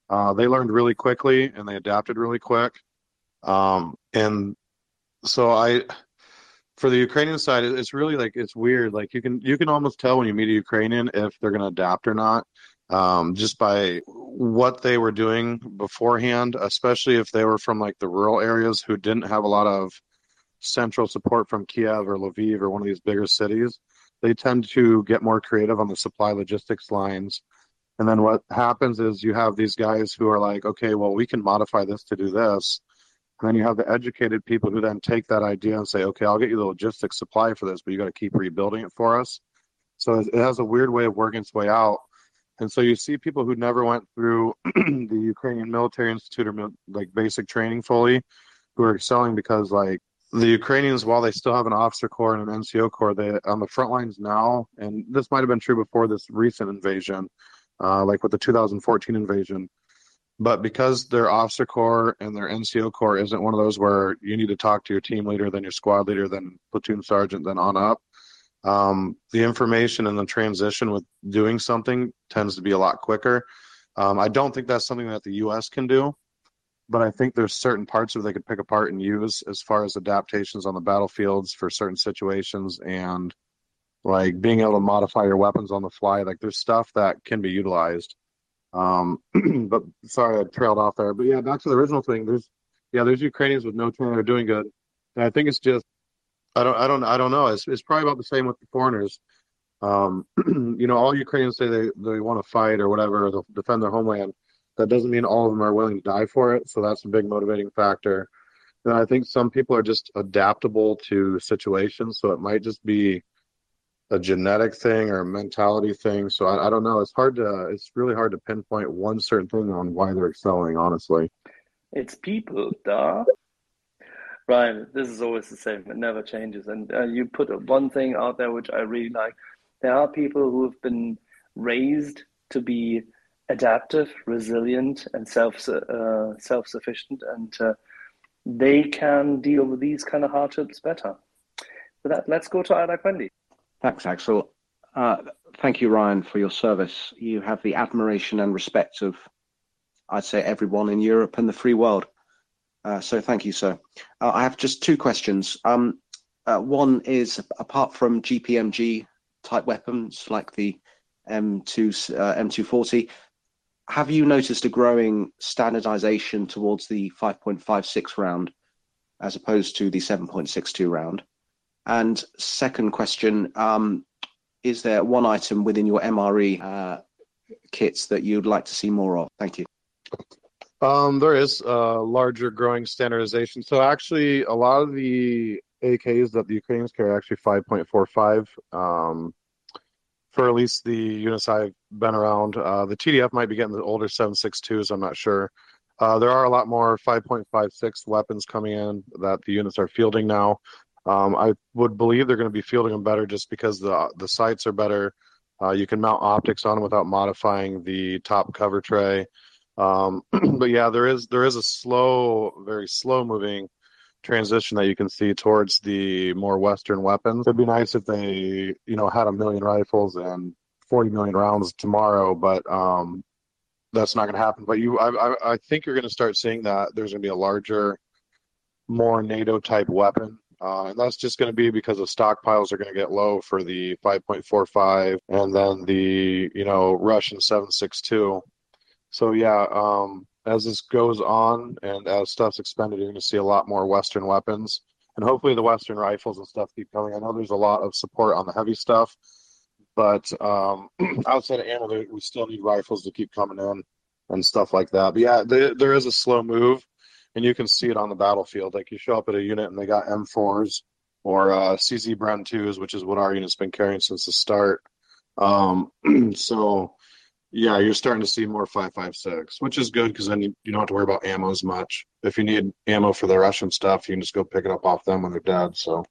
Uh, they learned really quickly and they adapted really quick. Um, and so I, for the Ukrainian side, it's really like it's weird. Like you can you can almost tell when you meet a Ukrainian if they're going to adapt or not, um, just by what they were doing beforehand. Especially if they were from like the rural areas who didn't have a lot of central support from Kiev or Lviv or one of these bigger cities they tend to get more creative on the supply logistics lines. And then what happens is you have these guys who are like, okay, well, we can modify this to do this. And then you have the educated people who then take that idea and say, okay, I'll get you the logistics supply for this, but you got to keep rebuilding it for us. So it has a weird way of working its way out. And so you see people who never went through the Ukrainian Military Institute or like basic training fully who are excelling because like the Ukrainians, while they still have an officer corps and an NCO corps, they on the front lines now, and this might have been true before this recent invasion, uh, like with the 2014 invasion. But because their officer corps and their NCO corps isn't one of those where you need to talk to your team leader, then your squad leader, then platoon sergeant, then on up, um, the information and the transition with doing something tends to be a lot quicker. Um, I don't think that's something that the U.S. can do but I think there's certain parts it they could pick apart and use as far as adaptations on the battlefields for certain situations and like being able to modify your weapons on the fly. Like there's stuff that can be utilized. Um, but sorry, I trailed off there. But yeah, back to the original thing. There's yeah, there's Ukrainians with no training are doing good. And I think it's just I don't I don't I don't know. It's it's probably about the same with the foreigners. Um, you know, all Ukrainians say they they want to fight or whatever, they'll defend their homeland that doesn't mean all of them are willing to die for it. So that's a big motivating factor. And I think some people are just adaptable to situations. So it might just be a genetic thing or a mentality thing. So I, I don't know. It's hard to, it's really hard to pinpoint one certain thing on why they're excelling, honestly. It's people, duh. Ryan, this is always the same. It never changes. And uh, you put one thing out there which I really like. There are people who have been raised to be adaptive, resilient, and self uh, self sufficient, and uh, they can deal with these kind of hardships better. With that, let's go to Ida Wendy. Thanks, Axel. Uh, thank you, Ryan, for your service. You have the admiration and respect of, I'd say, everyone in Europe and the free world. Uh, so thank you, sir. Uh, I have just two questions. Um, uh, one is, apart from GPMG type weapons like the M2 uh, M240, have you noticed a growing standardization towards the 5.56 round as opposed to the 7.62 round? And second question, um, is there one item within your MRE uh, kits that you'd like to see more of? Thank you. Um, there is a larger growing standardization. So actually, a lot of the AKs that the Ukrainians carry are actually 5.45. Um, for at least the units I've been around, uh, the TDF might be getting the older 7.62s. I'm not sure. Uh, there are a lot more 5.56 weapons coming in that the units are fielding now. Um, I would believe they're going to be fielding them better just because the the sights are better. Uh, you can mount optics on them without modifying the top cover tray. Um, but yeah, there is there is a slow, very slow moving transition that you can see towards the more Western weapons. It'd be nice if they, you know, had a million rifles and 40 million rounds tomorrow, but um, that's not going to happen. But you, I, I, I think you're going to start seeing that there's going to be a larger, more NATO type weapon uh, and that's just going to be because the stockpiles are going to get low for the 5.45 and then the, you know, Russian 7.62. So, yeah, um, as this goes on and as stuff's expended, you're going to see a lot more Western weapons. And hopefully the Western rifles and stuff keep coming. I know there's a lot of support on the heavy stuff, but um, outside of ammo, we still need rifles to keep coming in and stuff like that. But yeah, there, there is a slow move and you can see it on the battlefield. Like you show up at a unit and they got M4s or uh, CZ Bren 2s, which is what our unit's been carrying since the start. Um, so, yeah, you're starting to see more 5.56, which is good because then you, you don't have to worry about ammo as much. If you need ammo for the Russian stuff, you can just go pick it up off them when they're dead. So,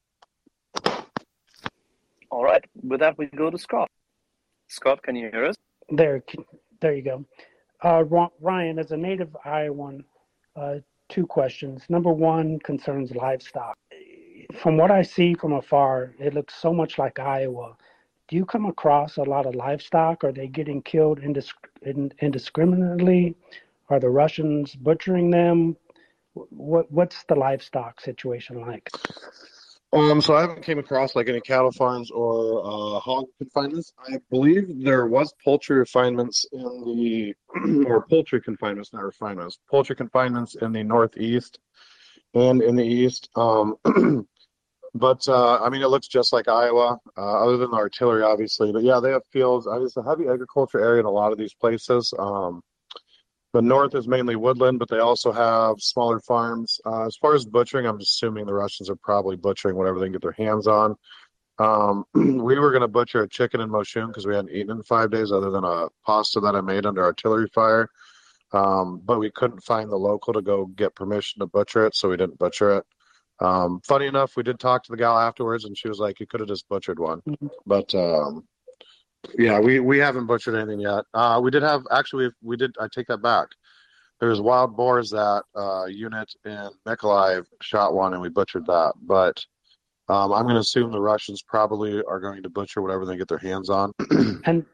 all right. With that, we go to Scott. Scott, can you hear us? There, there you go. Uh, Ryan, as a native Iowan, uh, two questions. Number one concerns livestock. From what I see from afar, it looks so much like Iowa. Do you come across a lot of livestock? Are they getting killed indisc- indiscriminately? Are the Russians butchering them? What what's the livestock situation like? Um, so I haven't came across like any cattle farms or uh, hog confinements. I believe there was poultry refinements in the or poultry confinements, not refinements, poultry confinements in the northeast and in the east. Um, but uh, I mean, it looks just like Iowa, uh, other than the artillery, obviously. But yeah, they have fields. I mean, it's a heavy agriculture area in a lot of these places. Um, the north is mainly woodland, but they also have smaller farms. Uh, as far as butchering, I'm assuming the Russians are probably butchering whatever they can get their hands on. Um, we were going to butcher a chicken in Moshchun because we hadn't eaten in five days, other than a pasta that I made under artillery fire. Um, but we couldn't find the local to go get permission to butcher it, so we didn't butcher it. Um, funny enough, we did talk to the gal afterwards, and she was like, "You could have just butchered one," mm-hmm. but um, yeah, we we haven't butchered anything yet. Uh, we did have actually we, we did. I take that back. There's wild boars that uh, unit in Mykolaiv shot one, and we butchered that. But um, I'm going to assume the Russians probably are going to butcher whatever they get their hands on. and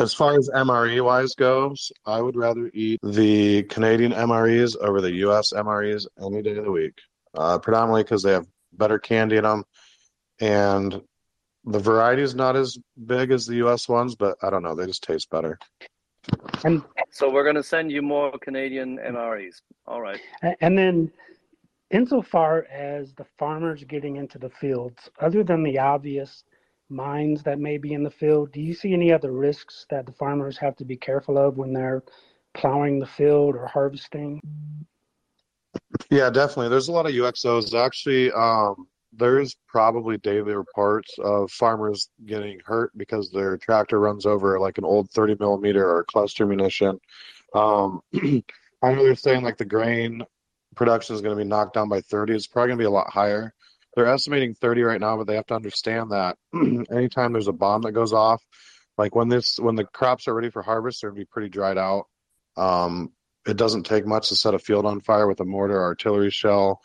as far as MRE wise goes, I would rather eat the Canadian MREs over the U.S. MREs any day of the week. Uh, predominantly because they have better candy in them, and the variety is not as big as the U.S. ones, but I don't know. They just taste better. And so we're going to send you more Canadian MREs. All right. And then, insofar as the farmers getting into the fields, other than the obvious mines that may be in the field, do you see any other risks that the farmers have to be careful of when they're plowing the field or harvesting? Yeah, definitely. There's a lot of UXOs. Actually, um, there's probably daily reports of farmers getting hurt because their tractor runs over like an old 30 millimeter or cluster munition. Um, I know they're saying like the grain production is going to be knocked down by 30. It's probably going to be a lot higher. They're estimating 30 right now, but they have to understand that anytime there's a bomb that goes off Like when this when the crops are ready for harvest, they're gonna be pretty dried out. Um, it doesn't take much to set a field on fire with a mortar or artillery shell,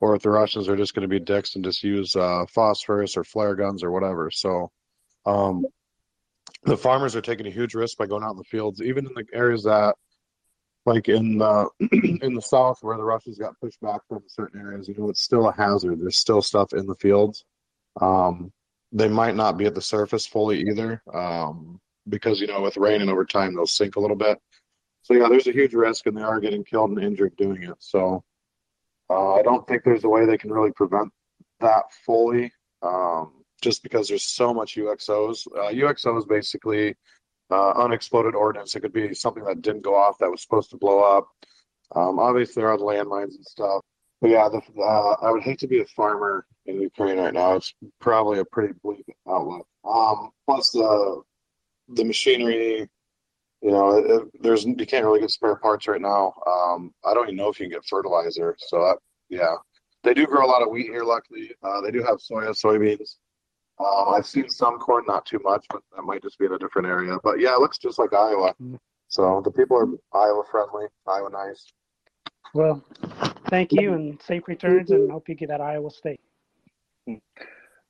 or if the Russians are just going to be dicks and just use uh, phosphorus or flare guns or whatever. So, um, the farmers are taking a huge risk by going out in the fields, even in the areas that, like in the in the south where the Russians got pushed back from certain areas. You know, it's still a hazard. There's still stuff in the fields. Um, they might not be at the surface fully either, um, because you know with rain and over time they'll sink a little bit. So yeah, there's a huge risk, and they are getting killed and injured doing it. So uh, I don't think there's a way they can really prevent that fully, um, just because there's so much UXOs. Uh, UXOs basically uh, unexploded ordnance. It could be something that didn't go off that was supposed to blow up. Um, obviously, there are landmines and stuff. But yeah, the, uh, I would hate to be a farmer in Ukraine right now. It's probably a pretty bleak outlook. Um, plus the the machinery, you know, it, it, there's you can't really get spare parts right now. Um, I don't even know if you can get fertilizer. So that, yeah, they do grow a lot of wheat here. Luckily, uh, they do have soya, soybeans. Um, I've seen some corn, not too much, but that might just be in a different area. But yeah, it looks just like Iowa. So the people are Iowa friendly, Iowa nice. Well, thank you and safe returns, and hope you get that Iowa State.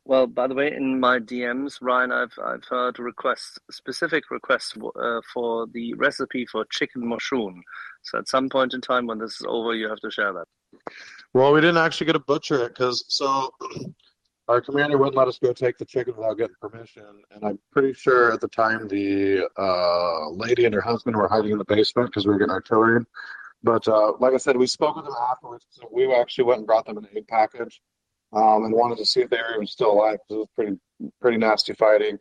Well, by the way, in my DMs, Ryan, I've I've heard requests, specific requests uh, for the recipe for chicken Moshchun. So at some point in time, when this is over, you have to share that. Well, we didn't actually get to butcher it because so our commander wouldn't let us go take the chicken without getting permission, and I'm pretty sure at the time the uh, lady and her husband were hiding in the basement because we were getting artillery. But uh, like I said, we spoke with them afterwards. So we actually went and brought them an egg package um, and wanted to see if they were even still alive because it was pretty pretty nasty fighting.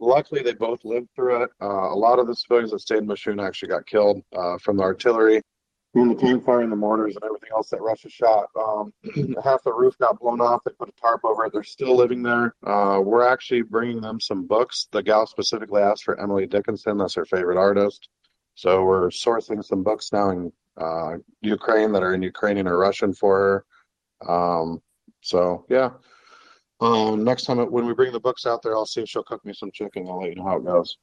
Luckily, they both lived through it. Uh, a lot of the civilians that stayed in Moshchun actually got killed uh, from the artillery, from the campfire and the mortars and everything else that Russia shot. Um, half the roof got blown off. They put a tarp over it. They're still living there. Uh, we're actually bringing them some books. The gal specifically asked for Emily Dickinson. That's her favorite artist. So we're sourcing some books now in uh, Ukraine that are in Ukrainian or Russian for her. Um, so yeah. Um, next time when we bring the books out there, I'll see if she'll cook me some chicken. I'll let you know how it goes.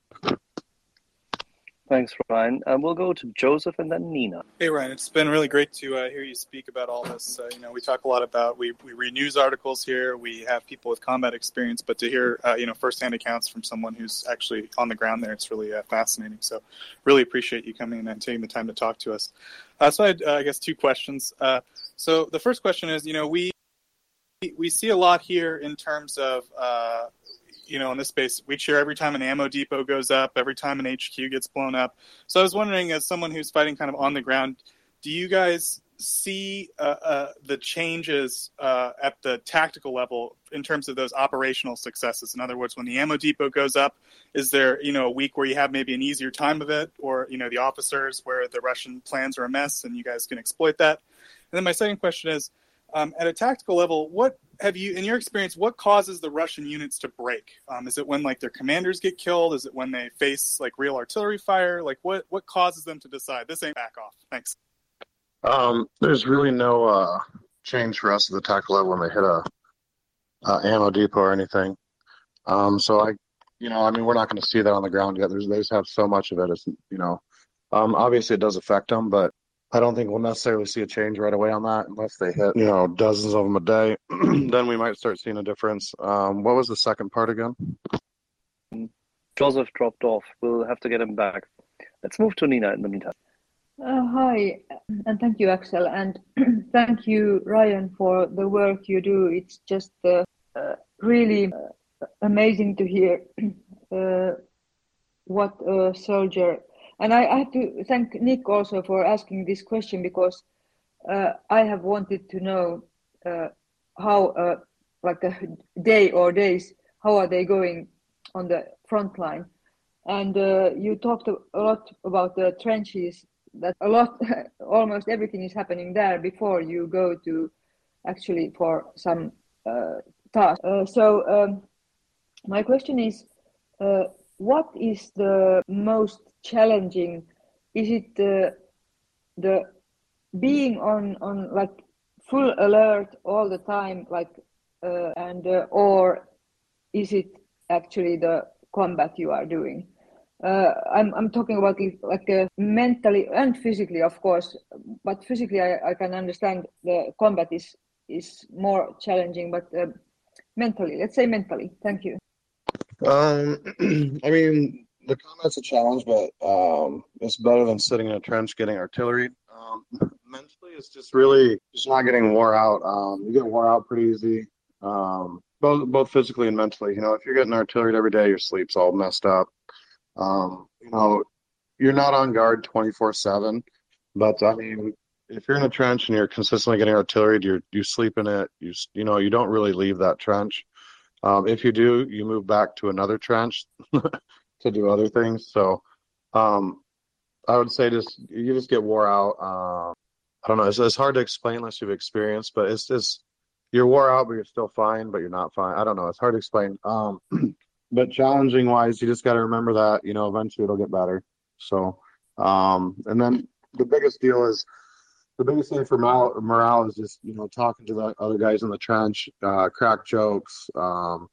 Thanks, Ryan. Uh, we'll go to Joseph and then Nina. Hey, Ryan. It's been really great to uh, hear you speak about all this. Uh, you know, we talk a lot about we we read news articles here. We have people with combat experience, but to hear uh, you know firsthand accounts from someone who's actually on the ground there, it's really uh, fascinating. So, really appreciate you coming and taking the time to talk to us. Uh, so, I, had, I guess two questions. so, the first question is, you know, we we see a lot here in terms of uh, you know in this space we cheer every time an ammo depot goes up every time an hq gets blown up. So i was wondering as someone who's fighting kind of on the ground do you guys see uh, uh, the changes uh, at the tactical level in terms of those operational successes? In other words when the ammo depot goes up is there you know a week where you have maybe an easier time of it or you know the officers where the russian plans are a mess and you guys can exploit that? And then my second question is um, at a tactical level, what have you, in your experience, what causes the Russian units to break? Um, is it when like their commanders get killed? Is it when they face like real artillery fire? Like what what causes them to decide this ain't back off? Thanks. Um, there's really no uh, change for us at the tactical level when they hit a uh, ammo depot or anything. Um, so I, you know, I mean, we're not going to see that on the ground yet. There's they just have so much of it. It's you know, um, obviously it does affect them, but I don't think we'll necessarily see a change right away on that unless they hit, you know, dozens of them a day. then we might start seeing a difference. Um, what was the second part again? Joseph dropped off. We'll have to get him back. Let's move to Nina in the meantime. Uh, hi, and thank you, Axel, and thank you, Ryan, for the work you do. It's just uh, uh, really amazing to hear uh, what a soldier and I, I have to thank Nick also for asking this question because uh, I have wanted to know uh, how, uh, like a day or days, how are they going on the front line? And uh, you talked a lot about the trenches. That a lot, almost everything is happening there before you go to actually for some uh, task. Uh, so um, my question is, what is the most challenging? Is it the the being on on like full alert all the time, like uh, and uh, or is it actually the combat you are doing. Uh, I'm I'm talking about like uh, mentally and physically, of course. But physically, I, I can understand the combat is is more challenging, but uh, mentally, let's say mentally. Thank you. Um, I mean, the combat's a challenge, but um, it's better than sitting in a trench getting artillery. Um, mentally, it's just really just not getting wore out. Um, you get wore out pretty easy, um, both both physically and mentally. You know, if you're getting artillery every day, your sleep's all messed up. Um, you know, you're not on guard 24 seven, but I mean, if you're in a trench and you're consistently getting artillery, you you sleep in it. You you know, you don't really leave that trench. Um, if you do, you move back to another trench to do other things. So, um, I would say just you just get wore out. Uh, I don't know. It's, it's hard to explain unless you've experienced, but it's just you're wore out, but you're still fine, but you're not fine. I don't know. It's hard to explain. Um, but challenging wise, you just got to remember that you know eventually it'll get better. So, um, and then the biggest deal is the biggest thing for morale, morale is just you know talking to the other guys in the trench, uh, crack jokes, um,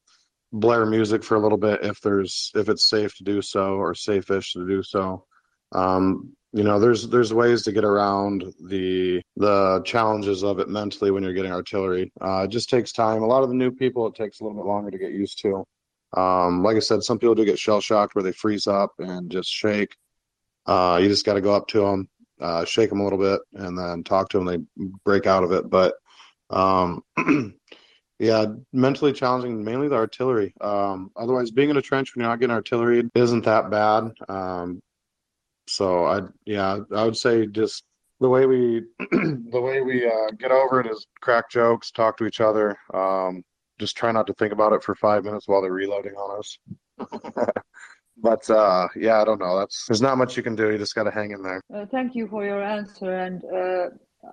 blare music for a little bit if there's if it's safe to do so or safe-ish to do so. Um, you know, there's there's ways to get around the the challenges of it mentally when you're getting artillery. Uh, it just takes time. A lot of the new people, it takes a little bit longer to get used to. Um, like I said, some people do get shell shocked where they freeze up and just shake. Uh, you just got to go up to them, uh, shake them a little bit, and then talk to them. They break out of it. But um, yeah, mentally challenging, mainly the artillery. Um, otherwise, being in a trench when you're not getting artillery isn't that bad. Um, so I, yeah, I would say just the way we, the way we uh, get over it is crack jokes, talk to each other. Um, just try not to think about it for five minutes while they're reloading on us. but uh, yeah, I don't know. That's there's not much you can do. You just got to hang in there. Uh, thank you for your answer, and uh,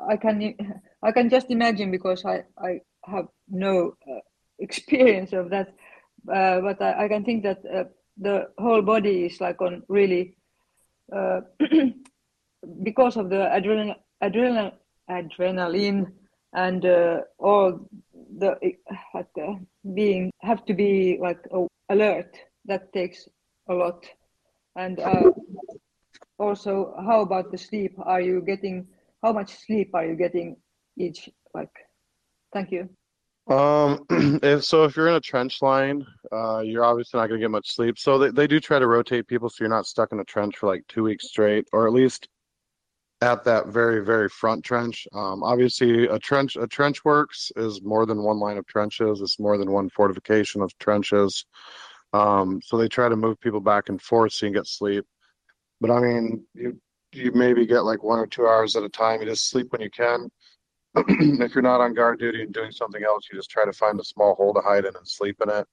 I can I can just imagine because I I have no uh, experience of that, uh, but I, I, can think that uh, the whole body is like on really because of the adrenaline adrenaline adrenaline and all the like being have to be like alert that takes a lot. And uh, also how about the sleep? Are you getting how much sleep are you getting each like thank you um if so if you're in a trench line uh you're obviously not going to get much sleep so they, they do try to rotate people so you're not stuck in a trench for like two weeks straight or at least at that very very front trench um obviously a trench a trench works is more than one line of trenches it's more than one fortification of trenches um, so they try to move people back and forth so you can get sleep. But I mean, you you maybe get like one or two hours at a time. You just sleep when you can. if you're not on guard duty and doing something else, you just try to find a small hole to hide in and sleep in it.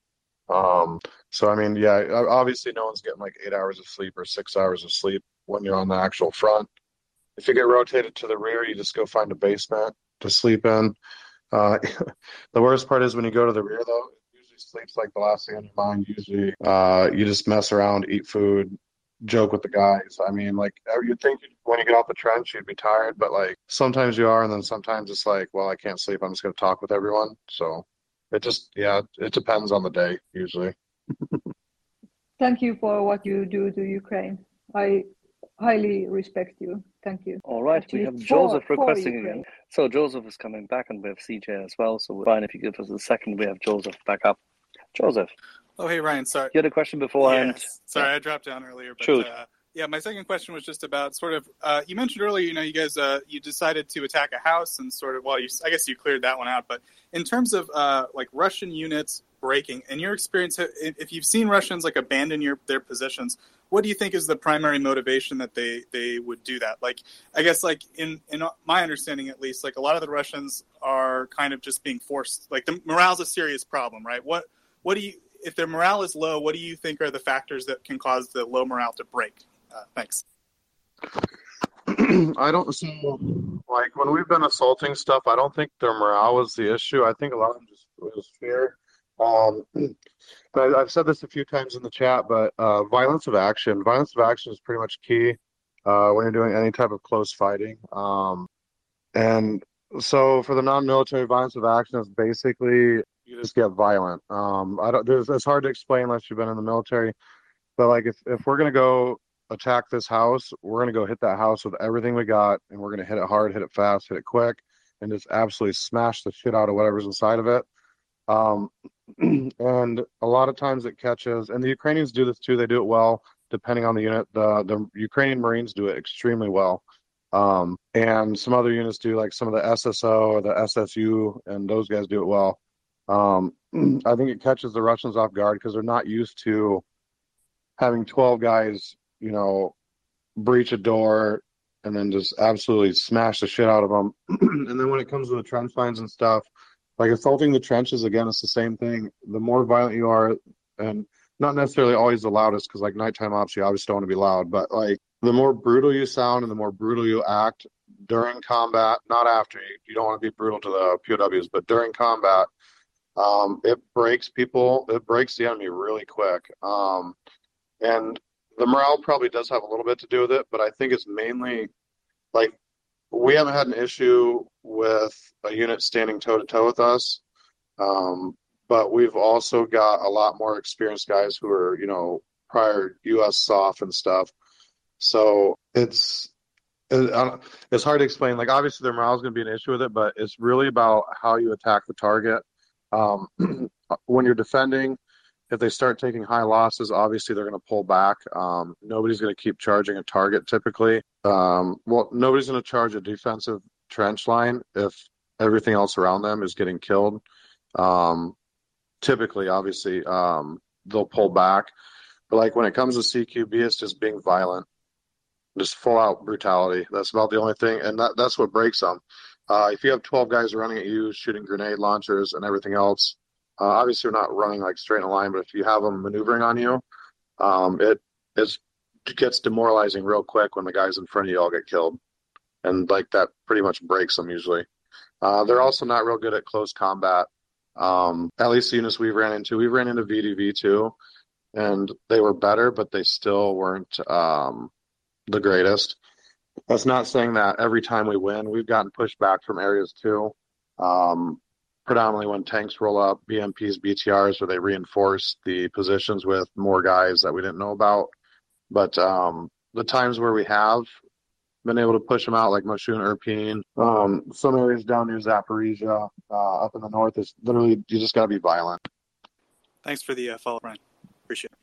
Um, so I mean, yeah, obviously no one's getting like eight hours of sleep or six hours of sleep when you're on the actual front. If you get rotated to the rear, you just go find a basement to sleep in. Uh, the worst part is when you go to the rear, though, It usually sleep's like the last thing on your mind. Usually, uh, you just mess around, eat food, joke with the guys. I mean, like uh, you'd think when you get off the trench, you'd be tired, but like sometimes you are, and then sometimes it's like, well, I can't sleep. I'm just going to talk with everyone. So it just, yeah, it depends on the day usually. Thank you for what you do to Ukraine. I highly respect you. Thank you. All right, Actually, we have Joseph requesting again. So Joseph is coming back, and we have CJ as well. So fine if you give us a second. We have Joseph back up. Joseph. Oh, hey, Ryan. Sorry. You had a question beforehand. Yes. Sorry, yeah. I dropped down earlier. But. Uh, yeah, my second question was just about sort of. Uh, you mentioned earlier, you know, you guys uh, you decided to attack a house and sort of. Well, you, I guess you cleared that one out. But in terms of uh, like Russian units breaking, in your experience, if you've seen Russians like abandon your their positions, what do you think is the primary motivation that they they would do that? Like, I guess like in in my understanding at least, like a lot of the Russians are kind of just being forced. Like the morale's a serious problem, right? What what do you if their morale is low, what do you think are the factors that can cause the low morale to break? Uh, thanks. I don't see like when we've been assaulting stuff. I don't think their morale was the issue. I think a lot of them just was fear. Um, I, have said this a few times in the chat, but uh, violence of action. Violence of action is pretty much key uh, when you're doing any type of close fighting. Um, and so for the non-military violence of action is basically you just get violent. Um, I don't. There's, it's hard to explain unless you've been in the military. But like, if if we're gonna go attack this house, we're gonna go hit that house with everything we got, and we're gonna hit it hard, hit it fast, hit it quick, and just absolutely smash the shit out of whatever's inside of it. Um, and a lot of times it catches, and the Ukrainians do this too. They do it well, depending on the unit. The the Ukrainian Marines do it extremely well. Um, and some other units do, like some of the SSO or the SSU, and those guys do it well. Um, I think it catches the Russians off guard because they're not used to having 12 guys, you know, breach a door and then just absolutely smash the shit out of them. and then when it comes to the trench lines and stuff, like assaulting the trenches, again, it's the same thing. The more violent you are, and not necessarily always the loudest, because like nighttime ops, you obviously don't want to be loud, but like the more brutal you sound and the more brutal you act during combat, not after, you, you don't want to be brutal to the POWs, but during combat, um, it breaks people, it breaks the enemy really quick. Um, and the morale probably does have a little bit to do with it, but I think it's mainly like we haven't had an issue with a unit standing toe to toe with us. Um, but we've also got a lot more experienced guys who are, you know, prior US SOF and stuff. So it's it's hard to explain. Like obviously their morale is going to be an issue with it, but it's really about how you attack the target. Um, when you're defending, if they start taking high losses, obviously they're going to pull back. Um, nobody's going to keep charging a target typically. Um, well, nobody's going to charge a defensive trench line if everything else around them is getting killed. Um, typically, obviously, um, they'll pull back. But like when it comes to CQB, it's just being violent, just full out brutality. That's about the only thing, and that, that's what breaks them. Uh, if you have 12 guys running at you, shooting grenade launchers and everything else, uh, obviously, you're not running like straight in a line, but if you have them maneuvering on you, um, it it gets demoralizing real quick when the guys in front of you all get killed, and like that pretty much breaks them usually. Uh, they're also not real good at close combat. Um, at least the units we ran into, we ran into VDV too, and they were better, but they still weren't um, the greatest. That's not saying that every time we win, we've gotten pushed back from areas too. Um, predominantly when tanks roll up, BMPs, BTRs, where they reinforce the positions with more guys that we didn't know about. But um, the times where we have been able to push them out, like Moshchun, Irpin, um, some areas down near Zaporizhia, uh, up in the north, is literally you just got to be violent. Thanks for the uh, follow, Ryan. Appreciate it.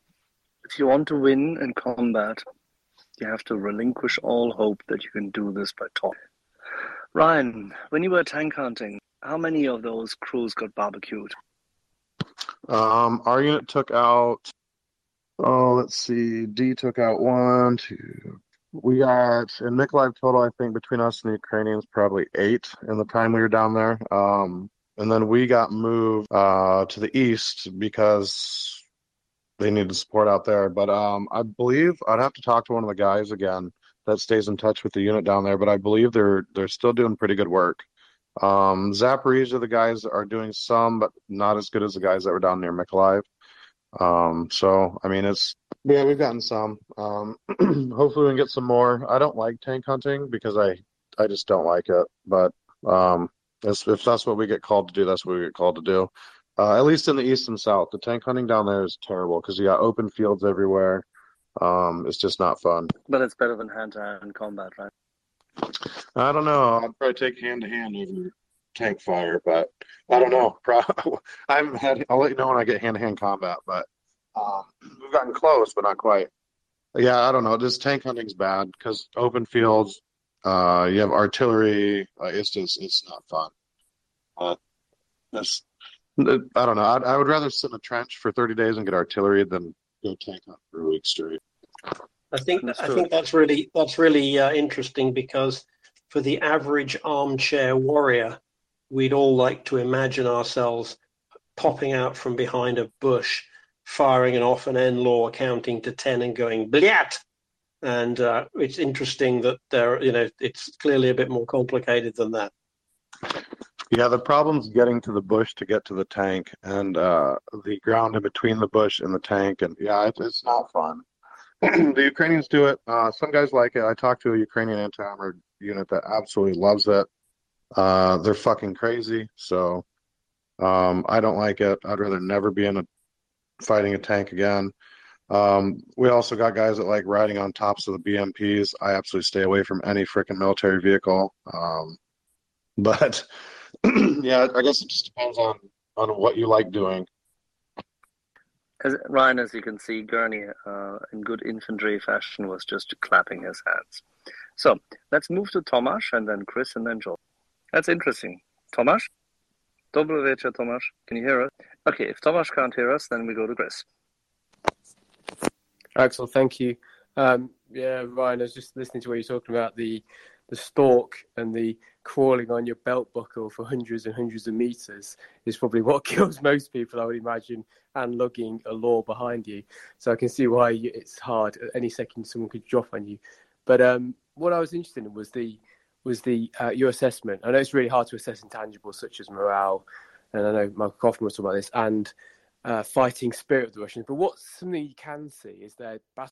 If you want to win in combat, you have to relinquish all hope that you can do this by talking. Ryan, when you were tank hunting, how many of those crews got barbecued? Um, our unit took out. Oh, let's see. D took out one, two. We got in Mykolaiv total. I think between us and the Ukrainians, probably eight in the time we were down there. Um, and then we got moved uh, to the east because they needed support out there. But um, I believe I'd have to talk to one of the guys again that stays in touch with the unit down there. But I believe they're they're still doing pretty good work. Um, Zaporizhia, the guys are doing some, but not as good as the guys that were down near Mykolaiv. Um, so I mean, it's yeah, we've gotten some. Um, hopefully, we can get some more. I don't like tank hunting because I I just don't like it. But um, if that's what we get called to do, that's what we get called to do. Uh, at least in the east and south, the tank hunting down there is terrible because you got open fields everywhere. Um, it's just not fun. But it's better than hand-to-hand combat, right? I don't know. I'd probably take hand to hand over tank fire, but I don't know. I haven't had. I'll let you know when I get hand to hand combat, but um, we've gotten close, but not quite. Yeah, I don't know. This tank hunting's bad because open fields. Uh, you have artillery. Uh, it's just it's not fun. Uh, this, I don't know. I'd, I would rather sit in a trench for 30 days and get artillery than go tank hunt for a week straight. I think I think that's really that's really uh, interesting because for the average armchair warrior, we'd all like to imagine ourselves popping out from behind a bush, firing an off an NLAW, counting to ten, and going blyat. And uh, it's interesting that there, you know, it's clearly a bit more complicated than that. Yeah, the problem's getting to the bush to get to the tank, and uh, the ground in between the bush and the tank, and yeah, it, it's not fun. the Ukrainians do it. Uh, some guys like it. I talked to a Ukrainian anti-armored unit that absolutely loves it. Uh, they're fucking crazy. So Um, I don't like it. I'd rather never be in a fighting a tank again. Um, we also got guys that like riding on tops of the BMPs. I absolutely stay away from any freaking military vehicle. Um, but yeah, I guess it just depends on on what you like doing. As, Ryan, as you can see, Gurney, uh, in good infantry fashion, was just clapping his hands. So let's move to Tomasz and then Chris and then Joel. That's interesting. Tomasz? Dobry wieczór, Tomasz. Can you hear us? Okay, if Tomasz can't hear us, then we go to Chris. Axel, thank you. Um, yeah, Ryan, I was just listening to what you're talking about the the stalk and the crawling on your belt buckle for hundreds and hundreds of meters is probably what kills most people, I would imagine, and lugging a law behind you. So I can see why it's hard. At any second, someone could drop on you. But um, what I was interested in was the was the uh, your assessment. I know it's really hard to assess intangibles such as morale, and I know Michael Kofman was talking about this, and uh, fighting spirit of the Russians. But what's something you can see is their